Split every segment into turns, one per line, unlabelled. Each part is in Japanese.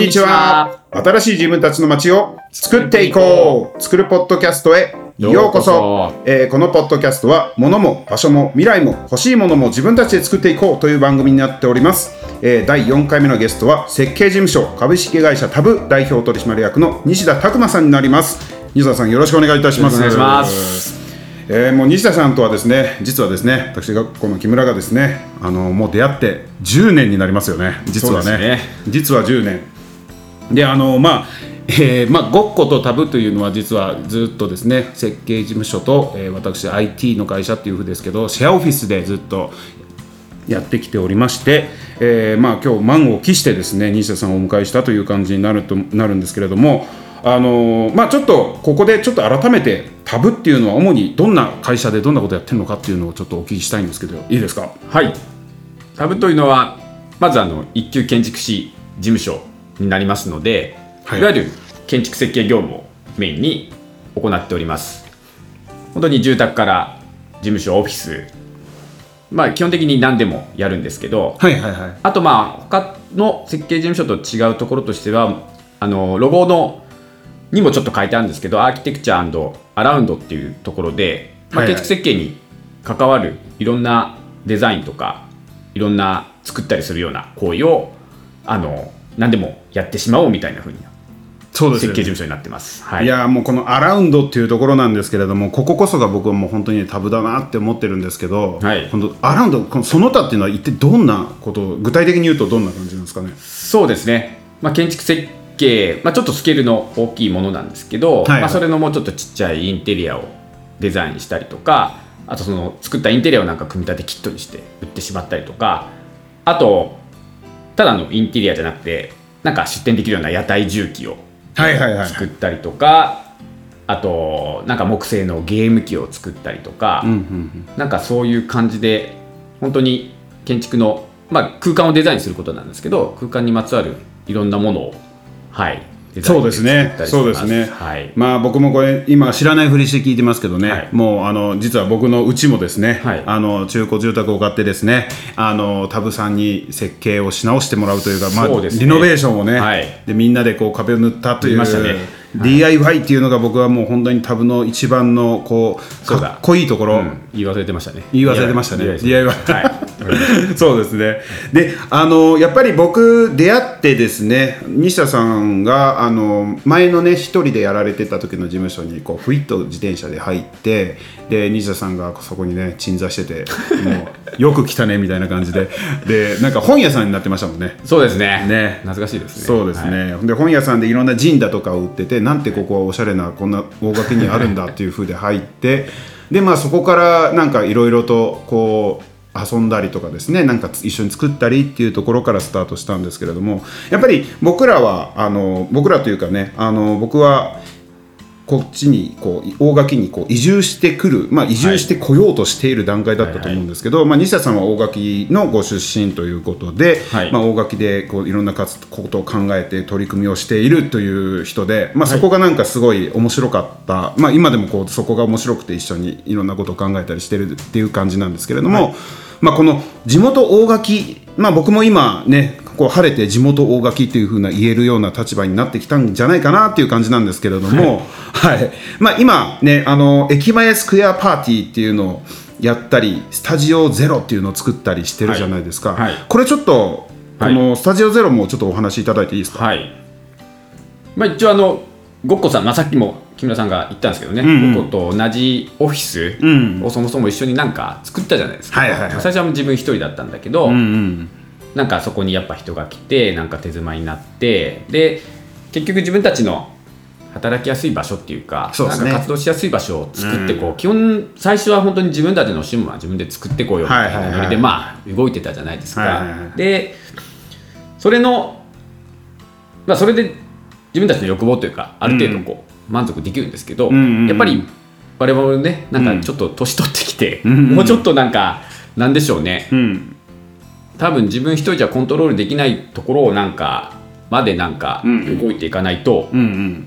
にちは。新しい自分たちの街を作っていこう。作るポッドキャストへようこそ。えーこのポッドキャストは、物も場所も未来も欲しいものも自分たちで作っていこうという番組になっております。えー第4回目のゲストは、設計事務所株式会社タブ代表取締役の西田拓馬さんになります。西田さんよろしくお願いいたします。
お願いします。
えーもう西田さんとはですね実はですね私がこの木村がですねあのもう出会って10年になりますよね実はね
ね
実は10年であのまあえーまあ、ごっことタブというのは実はずっとですね設計事務所と、えー私 IT の会社っていうふうですけどシェアオフィスでずっとやってきておりまして、えーまあ、今日満を期してですね西田さんをお迎えしたという感じになるとなるんですけれども、あのーまあ、ちょっとここでちょっと改めてタブっていうのは主にどんな会社でどんなことやってるのかっていうのをちょっとお聞きしたいんですけどいいですか？
はい。タブというのは、まずあの一級建築士事務所になりますので、
はい。
い、わゆる建築設計業務をメインに行っております。本当に住宅から事務所、オフィス、まあ基本的に何でもやるんですけど、
はいはいはい。
あとまあ他の設計事務所と違うところとしてはあのロゴのにもちょっと書いてあるんですけどアーキテクチャアラウンドっていうところで、まあ、建築設計に関わるいろんなデザインとかいろんな作ったりするような行為をあの何でもやってしまおうみたいな風に
そう
設計事務所になってます。はい。
いやーもうこのアラウンドっていうところなんですけれどもこここそが僕はもう本当にタブだなって思ってるんですけど、
はい。
このアラウンドこのその他っていうのは一体どんなことを具体的に言うとどんな感じなんですかね？
そうですね、まあ、建築設計、まあ、ちょっとスケールの大きいものなんですけど、
はいはい。
まあ、それのもうちょっとちっちゃいインテリアをデザインしたりとかあとその作ったインテリアをなんか組み立てキットにして売ってしまったりとかあとただのインテリアじゃなくてなんか出店できるような屋台重機を
はいはいはい
作ったりとかあとなんか木製のゲーム機を作ったりとか、
うんうん。
なんかそういう感じで本当に建築の、まあ、空間をデザインすることなんですけど空間にまつわるいろんなものをはい
そうですね。そうですね。
はい。
まあ僕もこれ今知らないふりして聞いてますけどね、
はい。
もうあの実は僕のうちもですね、
はい。
あの中古住宅を買ってですね。あのタブさんに設計をし直してもらうというか、まあ
ね。
リノベーションをね、
はい。
でみんなでこう壁を塗ったという、
塗りましたね。
DIY っていうのが僕はもう本当にタブの一番のこうかっこいいところ、
うん。言い忘れてましたね。
言い忘れてましたね。
DIY
DIY
はい
そうですね。で、あのやっぱり僕出会ってですね、西田さんがあの前のね一人でやられてた時の事務所にこうふいっと自転車で入って、で西田さんがそこにね鎮座してて、もう よく来たねみたいな感じで、でなんか本屋さんになってましたもんね。
そうですね。
ね。
懐かしいですね。
そうです
はい。
ね、で本屋さんでいろんなジンだとかを売っててなんてここはおしゃれなこんな大垣にあるんだっていう風で入ってでまあそこからなんかいろいろとこう遊んだりとかですねなんか一緒に作ったりっていうところからスタートしたんですけれどもやっぱり僕らはあの僕らというかねあの僕はこっちにこう大垣にこう移住してくる、まあ、移住してこようとしている段階だったと思うんですけど、まあ、西田さんは大垣のご出身ということで、
はい。
まあ、大垣でこういろんな活ことを考えて取り組みをしているという人で、まあ、そこがなんかすごい面白かった、まあ、今でもこうそこが面白くて一緒にいろんなことを考えたりしてるっていう感じなんですけれども、まあ、この地元大垣、まあ、僕も今ねこう晴れて地元大垣っていう風な言えるような立場になってきたんじゃないかなっていう感じなんですけれども、はい。まあ、今ねあの駅前スクエアパーティーっていうのをやったりスタジオゼロっていうのを作ったりしてるじゃないですか、
はい。はい
これちょっとこ
はい。
のスタジオゼロもちょっとお話しいただいていいですか、
はい。まあ一応あのごっこさん、まあ、さっきも木村さんが言ったんですけどね、
んうん。
ごっこと同じオフィス
ん。
をそもそも一緒になんか作ったじゃないですか、
はいはいはい。
最初は自分一人だったんだけど、
うんうん
なんかそこにやっぱ人が来てなんか手妻になってで結局自分たちの働きやすい場所っていうか
そうね。
なんか活動しやすい場所を作ってこう、基本最初は本当に自分たちの趣味は自分で作ってこうよみたいなノリで、
はい。
まあ動いてたじゃないですか、
はいはいはい
でそれのまあそれで自分たちの欲望というかある程度こう、満足できるんですけど、
んうんうん。
やっぱり我々もねなんかちょっと年取ってきて、
んうん。
もうちょっとなんかなんでしょうね、
うん
多分自分一人じゃコントロールできないところをなんかまでなんか
うん。
動いていかないと、
うんうん。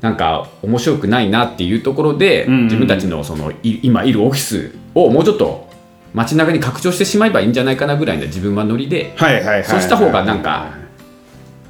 なんか面白くないなっていうところで、
うんうん。
自分たちのそのい今いるオフィスをもうちょっと街中に拡張してしまえばいいんじゃないかなぐらいの自分はノリで
はいはい。
そうした方がなんか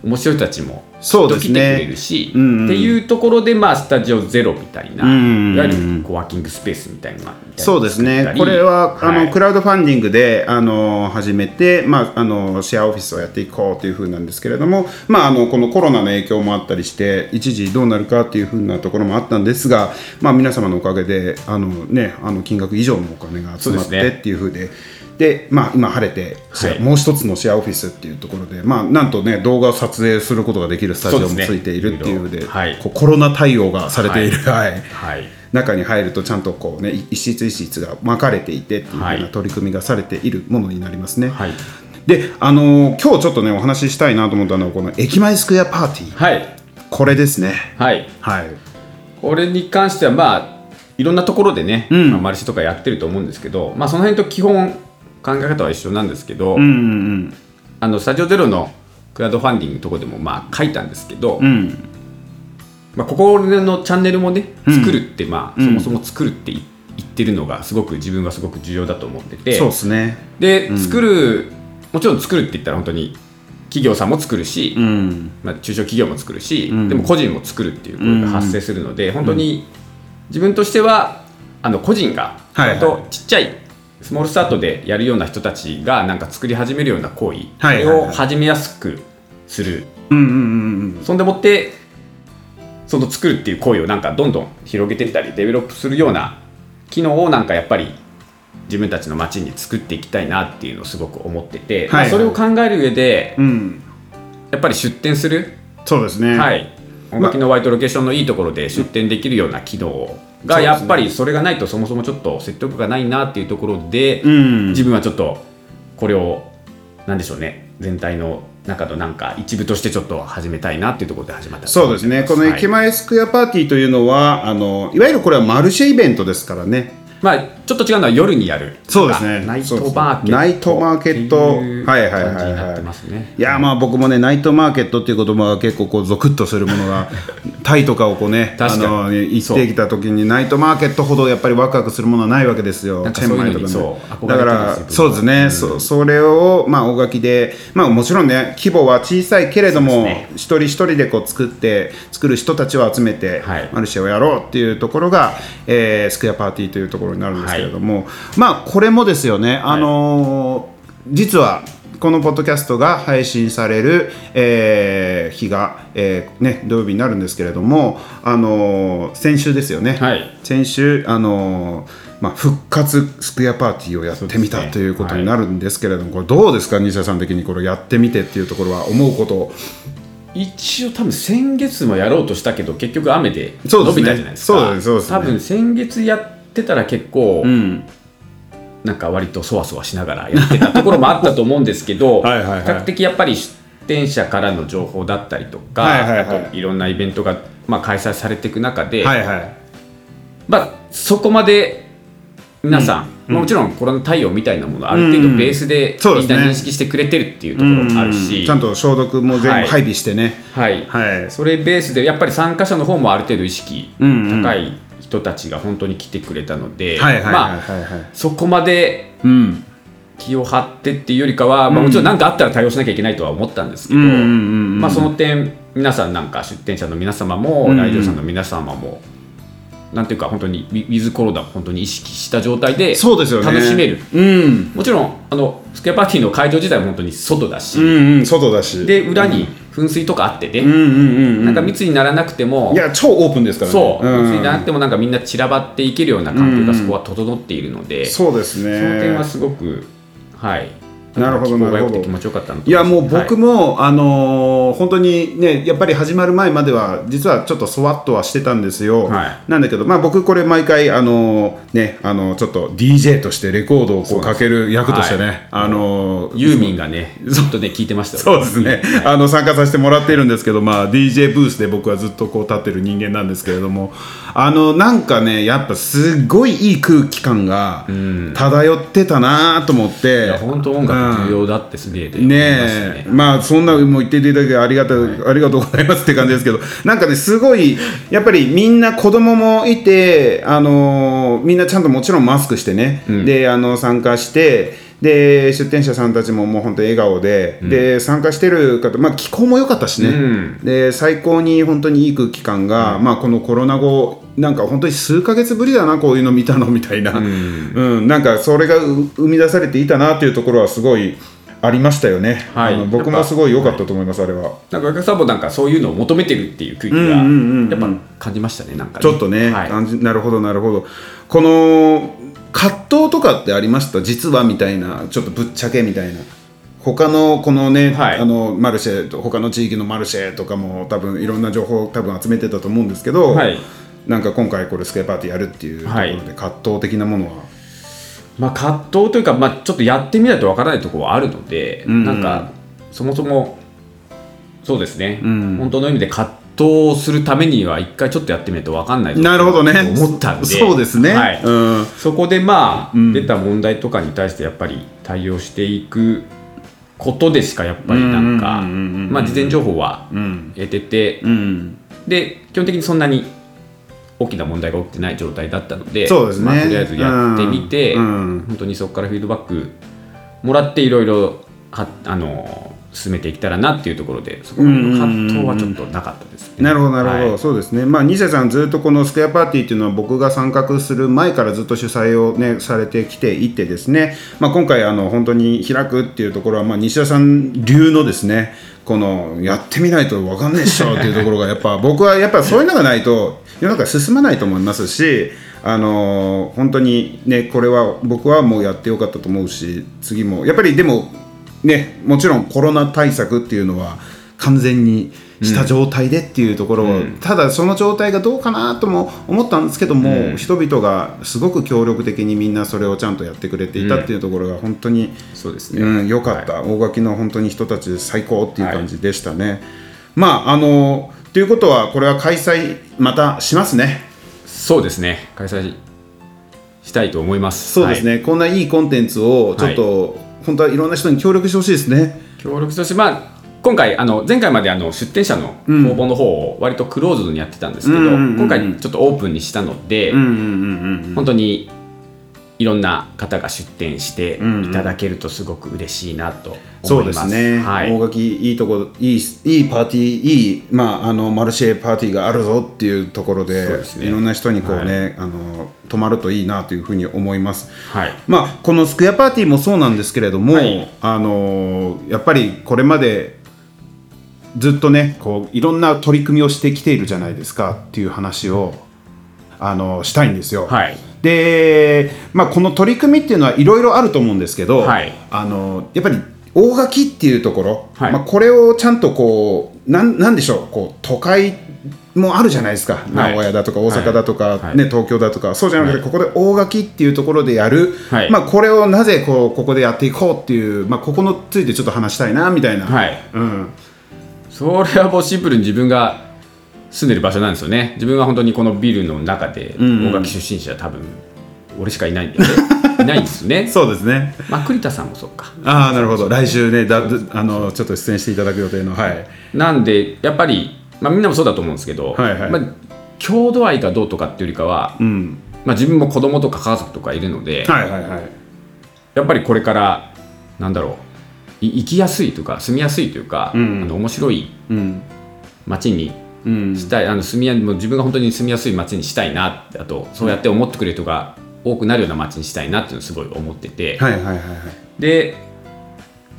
面白い人たちも来てくれるし、
うんうん。
っていうところで、まあ、スタジオゼロみたいな、
うんうんうん。
いわゆるコワーキングスペースみたいな
そうですね、これは、あのクラウドファンディングであの始めて、まあ、あのシェアオフィスをやっていこうというふうなんですけれども、まあ、あのこのコロナの影響もあったりして、一時どうなるかっていうふうなところもあったんですが、まあ、皆様のおかげであの、ね、あの金額以上のお金が集まってっていうふうで。でまあ、今晴れて、
はい。
もう一つのシェアオフィスっていうところで、まあ、なんとね動画を撮影することができるスタジオもついているっていうので
はい。
コロナ対応がされている、はい。
はい。
中に入るとちゃんとこうね一室一室が分かれていてっていうふう
は
ない。取り組みがされているものになりますね。
はい。
であのー今日ちょっとねお話ししたいなと思ったのはこの駅前スクエアパーティー。
はい。
これですね。
はい。
はい。
これに関してはまあいろんなところでね、
ん。
まあ、マルシェとかやってると思うんですけど、まあ、その辺と基本考え方は一緒なんですけど、
うんうん
あのスタジオゼロのクラウドファンディングのところでもまあ書いたんですけど、
うん。うん
まあ、ここのチャンネルもね
うん。
作るって、まあ
うん。
そもそも作るって言言ってるのがすごく自分はすごく重要だと思ってて
そうですね。
で作るもちろん作るって言ったら本当に企業さんも作るし、
うん。
まあ、中小企業も作るし、
ん
でも個人も作るっていうことが発生するので、本当に自分としてはあの個人が、
はいはい
あとちっちゃいスモールスタートでやるような人たちがなんか作り始めるような行為、を始めやすくする。
うんうんうんうん
そんでもってその作るっていう行為をなんかどんどん広げていったりデベロップするような機能をなんかやっぱり自分たちの街に作っていきたいなっていうのをすごく思ってて、まあ
はい。はい
それを考える上で
うん。
やっぱり出店する？
そうですね。
はい、音楽のワイトロケーションのいいところで出店できるような機能がやっぱりそれがないとそもそもちょっと説得がないなっていうところで、
うん。
自分はちょっとこれをなんでしょうね。全体の中のなんか一部としてちょっと始めたいなっていうところで始まった
そうですね。この駅
はい。
前スクエアパーティーというのは、あのいわゆるこれはマルシェイベントですからね。
まあちょっと違うのは夜にやる。
そうですね。
ナイトマーケット。
ナイトマーケット。はいはいはいはい。やまあ僕もねナイトマーケットっていう言葉が結構こうゾクッとするものがタイとかをこうねあの行ってきた時にナイトマーケットほどやっぱりワクワクするものはないわけですよ。チェンマイとかね。だからそうですね、そそれをまあ大垣でまあもちろんね規模は小さいけれども、一人一人でこう作って作る人たちを集めて、
はい。
マルシェをやろうっていうところが、えースクエアパーティーというところになるんですけれども、まあこれもですよねあのー実はこのポッドキャストが配信される、えー日が、えーね、土曜日になるんですけれども、あのー先週ですよね、
はい。
先週、あのーまあ、復活スクエアパーティーをやってみた
ね。
ということになるんですけれども、これどうですか西田さん的にこれやってみてっていうところは思うこと？
一応多分先月もやろうとしたけど結局雨で伸びたじゃないですか。
そうですそうですね。
多分先月やってたら結構、
うん。
なんか割とそわそわしながらやってたところもあったと思うんですけど
はいはいはい。
比較的やっぱり出店者からの情報だったりとか、
はいはいはい。
あといろんなイベントが、まあ、開催されていく中で、
はいはい。
まあ、そこまで皆さん、
うん。
まあもちろんコロナ対応みたいなものある程
うん。
度ベースでみんな認識してくれてるっていうところもあるし、
うん。ちゃんと消毒も全
はい
部配備してね。
はい。
はい、
それベースでやっぱり参加者の方もある程度意識高い人たちが本当に来てくれたので、まあそこまで
うん。
気を張ってっていうよりかは、まあ、もちろん何かあったら対応しなきゃいけないとは思ったんですけど、
うんうんうんうん。
まあ、その点皆さんなんか出店者の皆様も
うん
来場者の皆様も、なんていうか本当にウィズコロナを本当に意識した状態で
そうですよね。
楽しめる。
うん。
もちろんあのスクエアパーティーの会場自体も本当に外だし、
うんうん外だし。
で裏に噴水とかあってね、
うんうんうんうん。
なんか密にならなくても
いや超オープンですからね。
そう、
ん。
密にならなくてもなんかみんな散らばっていけるような環境がそこは整っているので、
そうですね。
その点はすごくはい
なるほどなるほど。
て気持ちよかったのと
いやもう僕
も、
も、あのー本当にねやっぱり始まる前までは実はちょっとそわっとはしてたんですよ、
はい。
なんだけど、まあ、僕これ毎回、あのーねあのちょっと DJ としてレコードをこうかける役としてね、
はい。
あのー
ユーミンがねずっとね聞いてましたよ。
そうですね、あの参加させてもらっているんですけど、まあ、DJ ブースで僕はずっとこう立ってる人間なんですけれどもあのなんかねやっぱすごいいい空気感が漂ってたなと思って。
いや本当音楽重要だってすげえで思いま
ね
した
えまあそんなもう言っていただけてありがたい、ありがとうございますって感じですけどなんかねすごいやっぱりみんな子供もいてあのーみんなちゃんともちろんマスクしてね、であの参加してで出店者さんたちももう本当笑顔で,、で参加してる方、まあ、気候も良かったしね、
うん。
で最高に本当にいい空気感が、まあ、このコロナ後なんか本当に数ヶ月ぶりだなこういうの見たのみたいな、うん。なんかそれがう生み出されていたなっていうところはすごいありましたよね、
はい。
あの僕もすごい良かったと思います、あれは。
なんかお客さんもなんかそういうのを求めてるっていう空気がやっぱ感じましたねなんかね。
ちょっとね、
はい。
感じなるほどなるほど。この葛藤とかってありました？実はみたいなちょっとぶっちゃけみたいな。他のこのね、
はい。
あのマルシェと他の地域のマルシェとかも多分いろんな情報を多分集めてたと思うんですけど、
はい。
なんか今回これスケーパーティーやるっていうところで、
はい。
葛藤的なものは？
まあ、葛藤というか、まあ、ちょっとやってみないとわからないところはあるので、
ん
なんかそもそもそうですね、
ん。
本当の意味で葛藤するためには一回ちょっとやってみないとわかんないと
なるほどね。
思ったんで。
そうですね、
はい。
うん。
そこでまあ、
ん。
出た問題とかに対してやっぱり対応していくことでしかやっぱりなんか事前情報は
うん。
得てて、
うん。
で基本的にそんなに大きな問題が起きてない状態だったので
そうですね。
まあ、とりあえずやってみて、
うん。うん。
本当にそこからフィードバックもらっていろいろはあの進めていけたらなっていうところでそこの葛藤はちょっとなかったですね。
なるほどなるほど、
はい。
そうですね。まあ西瀬さんずっとこのスクエアパーティーっていうのは僕が参画する前からずっと主催をねされてきていてですね、まあ、今回あの本当に開くっていうところは、まあ、西田さん流のですねこのやってみないと分かんないっしょっていうところがやっぱ僕はやっぱそういうのがないと世の中進まないと思いますしあの本当にねこれは僕はもうやってよかったと思うし次も。やっぱりでもねもちろんコロナ対策っていうのは完全にした状態でっていうところを、ただその状態がどうかなとも思ったんですけども、人々がすごく協力的にみんなそれをちゃんとやってくれていたっていうところが本当に
そうですね、
うん、よかった、大垣の本当に人たち最高っていう感じでしたね。まああのということはこれは開催またしますね。
そうですね。開催したいと思います。
そうですね、こんないいコンテンツをちょっと、本当はいろんな人に協力してほしいですね。
協力として、まあ、今回あの前回まであの出店者の応募の方を割とクローズドにやってたんですけど、今回ちょっとオープンにしたので。本当にいろんな方が出店していただけるとすごく嬉しいなと
そう
思います。
ですね、
はい。
大垣いいとこいいいいパーティーいい、まあ、あのマルシェパーティーがあるぞっていうところで
ね。
いろんな人にこうね、あの泊まるといいなというふうに思います。
はい。
まあ、このスクエアパーティーもそうなんですけれども、
はい。
あのやっぱりこれまでずっとねこういろんな取り組みをしてきているじゃないですかっていう話をあのしたいんですよ。
はい。
で、まあ、この取り組みっていうのはいろいろあると思うんですけど、
はい。
あのやっぱり大垣っていうところ、
はい。
まあ、これをちゃんとこうなんなんでしょうこう都会もあるじゃないですか、名古屋だとか大阪だとか、
はい。
ね、東京だとか。そうじゃなくて、
はい。
ここで大垣っていうところでやる、
はい。
まあ、これをなぜこうここでやっていこうっていう、まあ、ここについてちょっと話したいなみたいな、
はい。
うん、
それはもうシンプルに自分が住んでる場所なんですよね。自分は本当にこのビルの中で大垣出身者多分俺しかいないんで、ね、いないんですよね。
そうですね。
まあ栗田さんもそうか。
ああなるほど。来週ねだあのちょっと出演していただく予定のはい。
なんでやっぱり、まあ、みんなもそうだと思うんですけど、
はいはい。
まあ、郷土愛がどうとかっていうよりかは、
うん。
まあ、自分も子供とか家族とかいるので、
はいはいはい。
やっぱりこれからなんだろう。い生きやすいとか住みやすいというか、
うん。
あの面白い
うん。
街に
うん。
したい、あの住みやもう自分が本当に住みやすい街にしたいなあとそうやって思ってくれる人が多くなるような街にしたいなっていうのをすごい思ってて、
はいはいはいはい。
で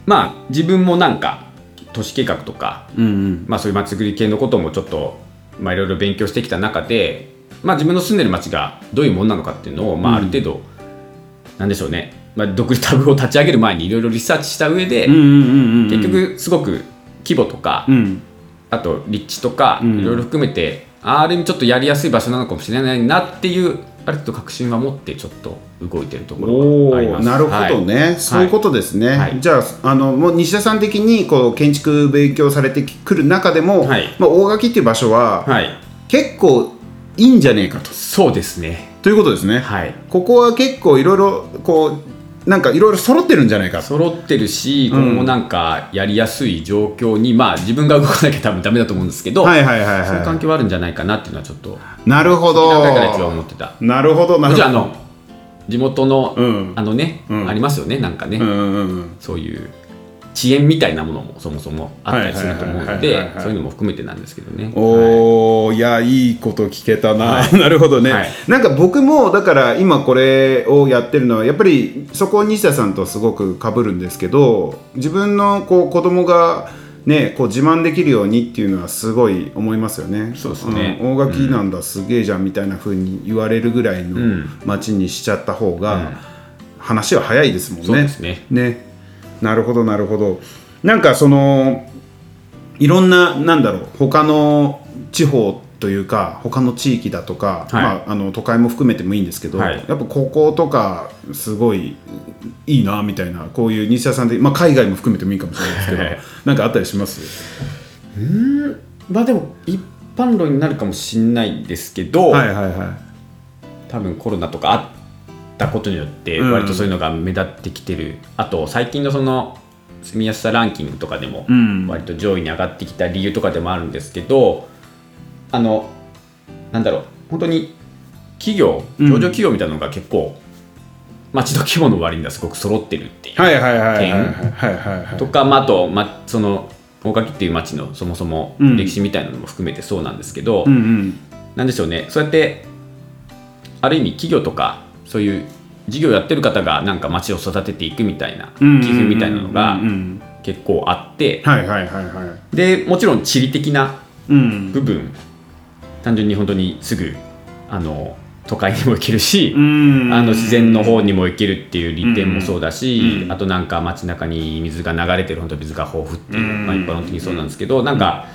まあ自分もなんか都市計画とか、
うんうん。
まあ、そういう街づくり系のこともちょっとまあいろいろ勉強してきた中で、まあ、自分の住んでる街がどういうものなのかっていうのを、まあ、ある程度、なんでしょうね、まあ、独立タブを立ち上げる前にいろいろリサーチした上で、
うんうんうんうん
結局すごく規模とか、
うん。
あと立地とか
うん。
いろいろ含めて、ある意味ちょっとやりやすい場所なのかもしれないなっていうある程度確信は持ってちょっと動いてるところ
お
があります。
おなるほどね、そういうことですね、
はい。
じゃああのもう西田さん的にこう建築勉強されてくる中でも、
はい。
まあ、大垣っていう場所は、
はい、はい、
結構いいんじゃねえかと。
そうですね。
ということですね、
はい。
ここは結構いろいろこうなんかいろいろ揃ってるんじゃないか。と
揃ってるし
うん。
今後なんかやりやすい状況に、まあ自分が動かなきゃ多分ダメだと思うんですけど、
はいはいはい
そういう環
は
境はあるんじゃないかなっていうのはちょっと
いなるほど。
何回かのやつは思ってた。
なるほど。なるほど
あの地元の、
うん。
あのね、
うん。
ありますよねなんかね、
うんうんうん。
そういう遅延みたいなものもそもそもあったりすると思うの
はいはいはい
で
はいはい。
そういうのも含めてなんですけどね。はい。
おお、い、やいいこと聞けたな、
は
なるほどね、
はい。
なんか僕もだから今これをやってるのはやっぱりそこ西田さんとすごく被るんですけど自分のこう子供がねこう自慢できるようにっていうのはすごい思いますよね。
そうですね。
ん。大垣なんだ、すげえじゃんみたいな風に言われるぐらいの
ん。
街にしちゃった方が、
うん。
話は早いですもんね。
そうですね。
ねなるほどなるほど。なんかそのいろんななんだろう他の地方というか他の地域だとか、
はい。
まあ、あの都会も含めてもいいんですけど、
はい。
やっぱこことかすごいいいなみたいなこういう西田さんで、まあ、海外も含めてもいいかもしれないですけど
はい。
なんかあったりします？
まあでも一般論になるかもしれないですけど、
はいはいはい。
多分コロナとかあったことによって
うん。
割とそういうのが目立ってきてる、あと最近のその住みやすさランキングとかでも
うん。
割と上位に上がってきた理由とかでもあるんですけどあのなんだろう本当に企業
うん。
上場企業みたいなのが結構、町の規模の割にはすごく揃ってるっていう、
はいはいはいはいはい
点とか、まあ、あと、ま、その大垣っていう町のそもそも
うん。
歴史みたいなのも含めてそうなんですけど、
うんうん。
なんでしょうね。そうやってある意味企業とかそういう事業やってる方がなんか町を育てていくみたいな
うん
寄付みたいなのが結構あって
はいはいはいはい。
でもちろん地理的な
うん。
部分単純に本当にすぐあの都会にも行けるし、
うん。
あの自然の方にも行けるっていう利点もそうだし、
うん
あとなんか街中に水が流れてる本当水が豊富っていう、
うん
まあ、一般的にそうなんですけどなんか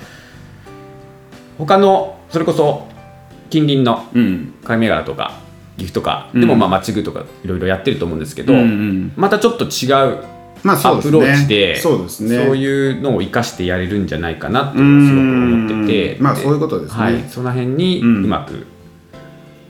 他のそれこそ近隣の
うん。
貝銘柄とか岐阜とか
うん。
でもまあ町具とかいろいろやってると思うんですけど、
うんうん。
またちょっと違うアプローチで
そうですね。
そういうのを生かしてやれるんじゃないかなってすごく思ってて
まあそういうことですね。
はい、その辺にう
うん
まく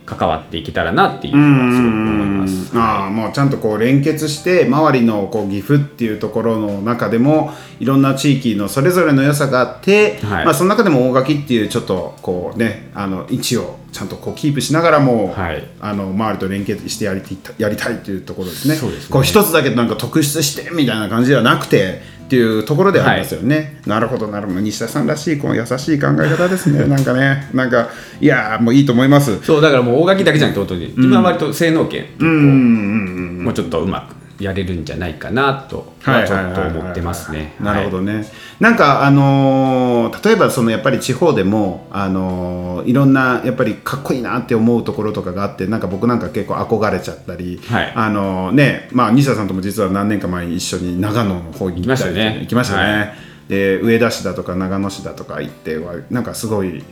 関わっていけたらなっていうのはすごく思います。
ああもうちゃんとこう連結して周りのこう岐阜っていうところの中でもいろんな地域のそれぞれの良さがあって、
はい
まあ、その中でも大垣っていうちょっとこうねあの位置をちゃんとこうキープしながらも、
はい
あの周りと連結してやりてやりたいっていうところですね。
そうですね
こう一つだけなんか特出してみたいな感じではなくてっていうところではありますよね。なるほどなるほど。西田さんらしいこの優しい考え方ですね。なんかね。なんかいやーもういいと思います。
そうだからもう大垣だけじゃなくて本当に。自分は割と性能権、
うんうんうん。
もうちょっとうまくやれるんじゃないかなとはちょっと思ってますね。
なるほど
ね。
ね。なんかあのー例えばそのやっぱり地方でもあのーいろんなやっぱりかっこいいなって思うところとかがあってなんか僕なんか結構憧れちゃったり、
はい
あのーねまあ西田さんとも実は何年か前に一緒に長野の方に行
きましたね
行きましたね。
は
で上田市だとか長野市だとか行ってはなんかすごい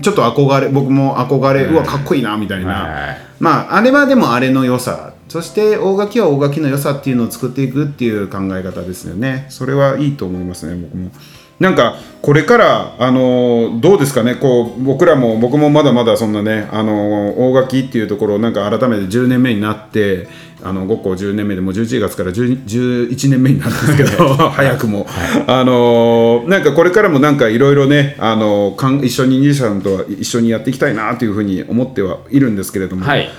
ちょっと憧れ僕も憧れ、うわかっこいいなみたいな。
はいはい
まああれはでもあれの良さそして大垣は大垣の良さっていうのを作っていくっていう考え方ですよね。それはいいと思いますね僕も。なんかこれからあのどうですかねこう僕らも僕もまだまだそんなねあの大垣っていうところをなんか改めて10年目になってあの5校10年目でもう11月から10 11年目になるんですけど 早くも、あのなんかこれからもなんかいろいろねあのかん一緒に西さんとは一緒にやっていきたいなというふうに思ってはいるんですけれども、
はい、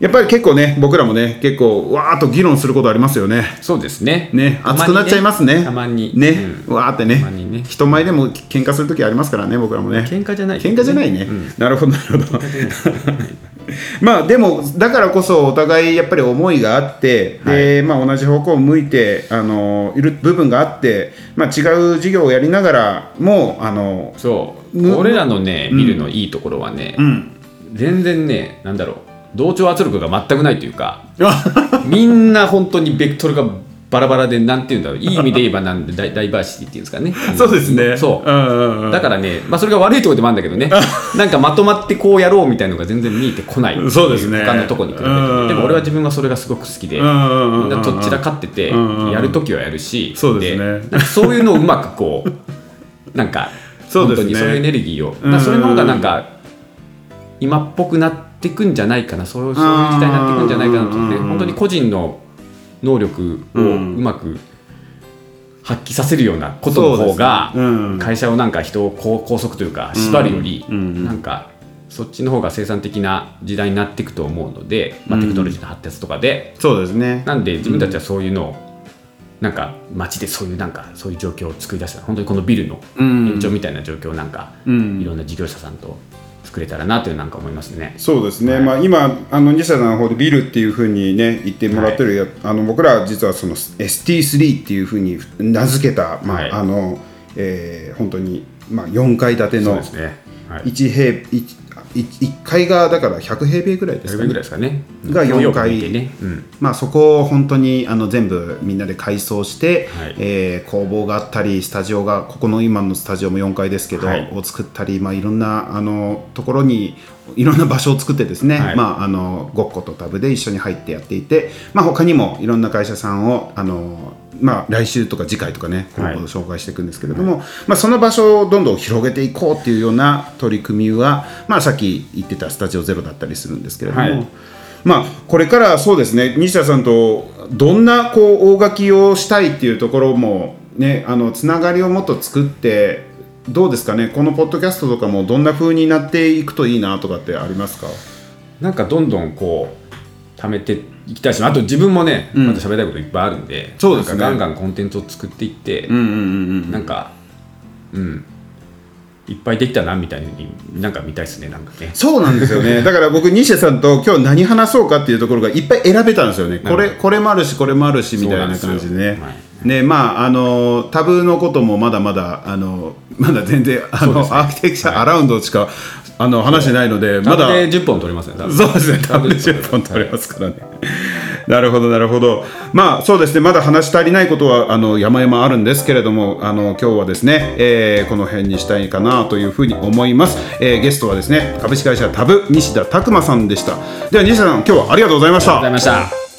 やっぱり結構ね僕らもね結構わーっと議論することありますよね。
そうですね。
ね熱くなっちゃいますね。
たまに。
ね、
うん。
わーってね。人前でも喧嘩する時ありますからね僕らもね。
喧嘩じゃない、
喧嘩じゃないね、
うん。
なるほどなるほど。まあでもだからこそお互いやっぱり思いがあって、でまあ、同じ方向を向いてあのいる部分があって、まあ、違う事業をやりながらもあの
そう、
うん
俺らのね、
うん。
ビルのいいところはね、
うん。
全然ね、なんだろう、同調圧力が全くないというか、みんな本当にベクトルがバラバラで、なんていうんだろう、いい意味で言えばなんでダイバーシティっていうんですかね。
そうですね。
そう。
んうんうん。
だからね、まあ、それが悪いところでもあるんだけどね、なんかまとまってこうやろうみたいなのが全然見えてこない
そうですね。
他のとこに比べて、
うん。
でも俺は自分はそれがすごく好きで、
うんうんうんうん。
みんなとっちらかってて、
うんうん
やるときはやるし、
そうですね。
なんかそういうのをうまくこう、なんか、
そうですね。
本当にそういうエネルギーを、それの方がなんか、今っぽくなってくんじゃないかな、そういうそういう時代になってくんじゃないかなと思って、
うん
本当に個人の能力をうまく発揮させるようなことの方が、会社をなんか人を拘束というか縛るより、なんかそっちの方が生産的な時代になっていくと思うので、まあ、テクノロジーの発達とかで、
そうですね。
なんで自分たちはそういうのを、なんか街でそういうなんかそういう状況を作り出した。本当にこのビルの延長みたいな状況をなんか、いろんな事業者さんと作れたらなというなんか思いますね。
そうですね、まあ、今あの西田さんの方でビルっていうふうにね言ってもらってるや、あの僕らは実はその ST3 っていうふうに名付けた、まあ
はい
あのえー本当に、まあ、4階建ての
そうですね。はい。
1平 1, 1階がだから100平米ぐらいです
100
かね
ぐらいですかね。
が四階
ね。うん。
まあ、そこを本当にあの全部みんなで改装して、
はい
えー工房があったりスタジオがここの今のスタジオも4階ですけど、
はい
を作ったり、まあ、いろんなあのところにいろんな場所を作ってですね、
はい
まあ、あのゴッコとタブで一緒に入ってやっていて、まあ、他にもいろんな会社さんをあの、まあ、来週とか次回とかね今
はい
後紹介していくんですけれども、まあ、その場所をどんどん広げていこうっていうような取り組みは、まあ、さっき言ってたスタジオゼロだったりするんですけれども。
はい
まあ、これからそうですね西田さんとどんなこう大垣をしたいっていうところもねあのつながりをもっと作ってどうですかねこのポッドキャストとかもどんな風になっていくといいなとかってありますか？
なんかどんどんこう貯めていきたいしあと自分もね、
ん。
まだ喋りたいこといっぱいあるんで
そうですね。
ガンガンコンテンツを作っていって、なんかうん。いっぱいできたなみたいになんか見たいですねなんかね。
そうなんですよね。だから僕西田さんと今日何話そうかっていうところがいっぱい選べたんですよね。これこれもあるしこれもあるしみたいな感じでね。ねまああのタブのこともまだまだあのまだ全然あの、
ね。
アーキテクチャアラウンドしか、あの話してないのでまだ
で10本取れますね
そうですね、多分10本取れますからね。なるほど、なるほど。まあ、そうですね、まだ話し足りないことは、あの、山々あるんですけれども、あの、今日はですね、えーこの辺にしたいかなというふうに思います。えーゲストはですね、株式会社タブ西田拓馬さんでした。では、西田さん、今日はありがとうございました
ありがとうございました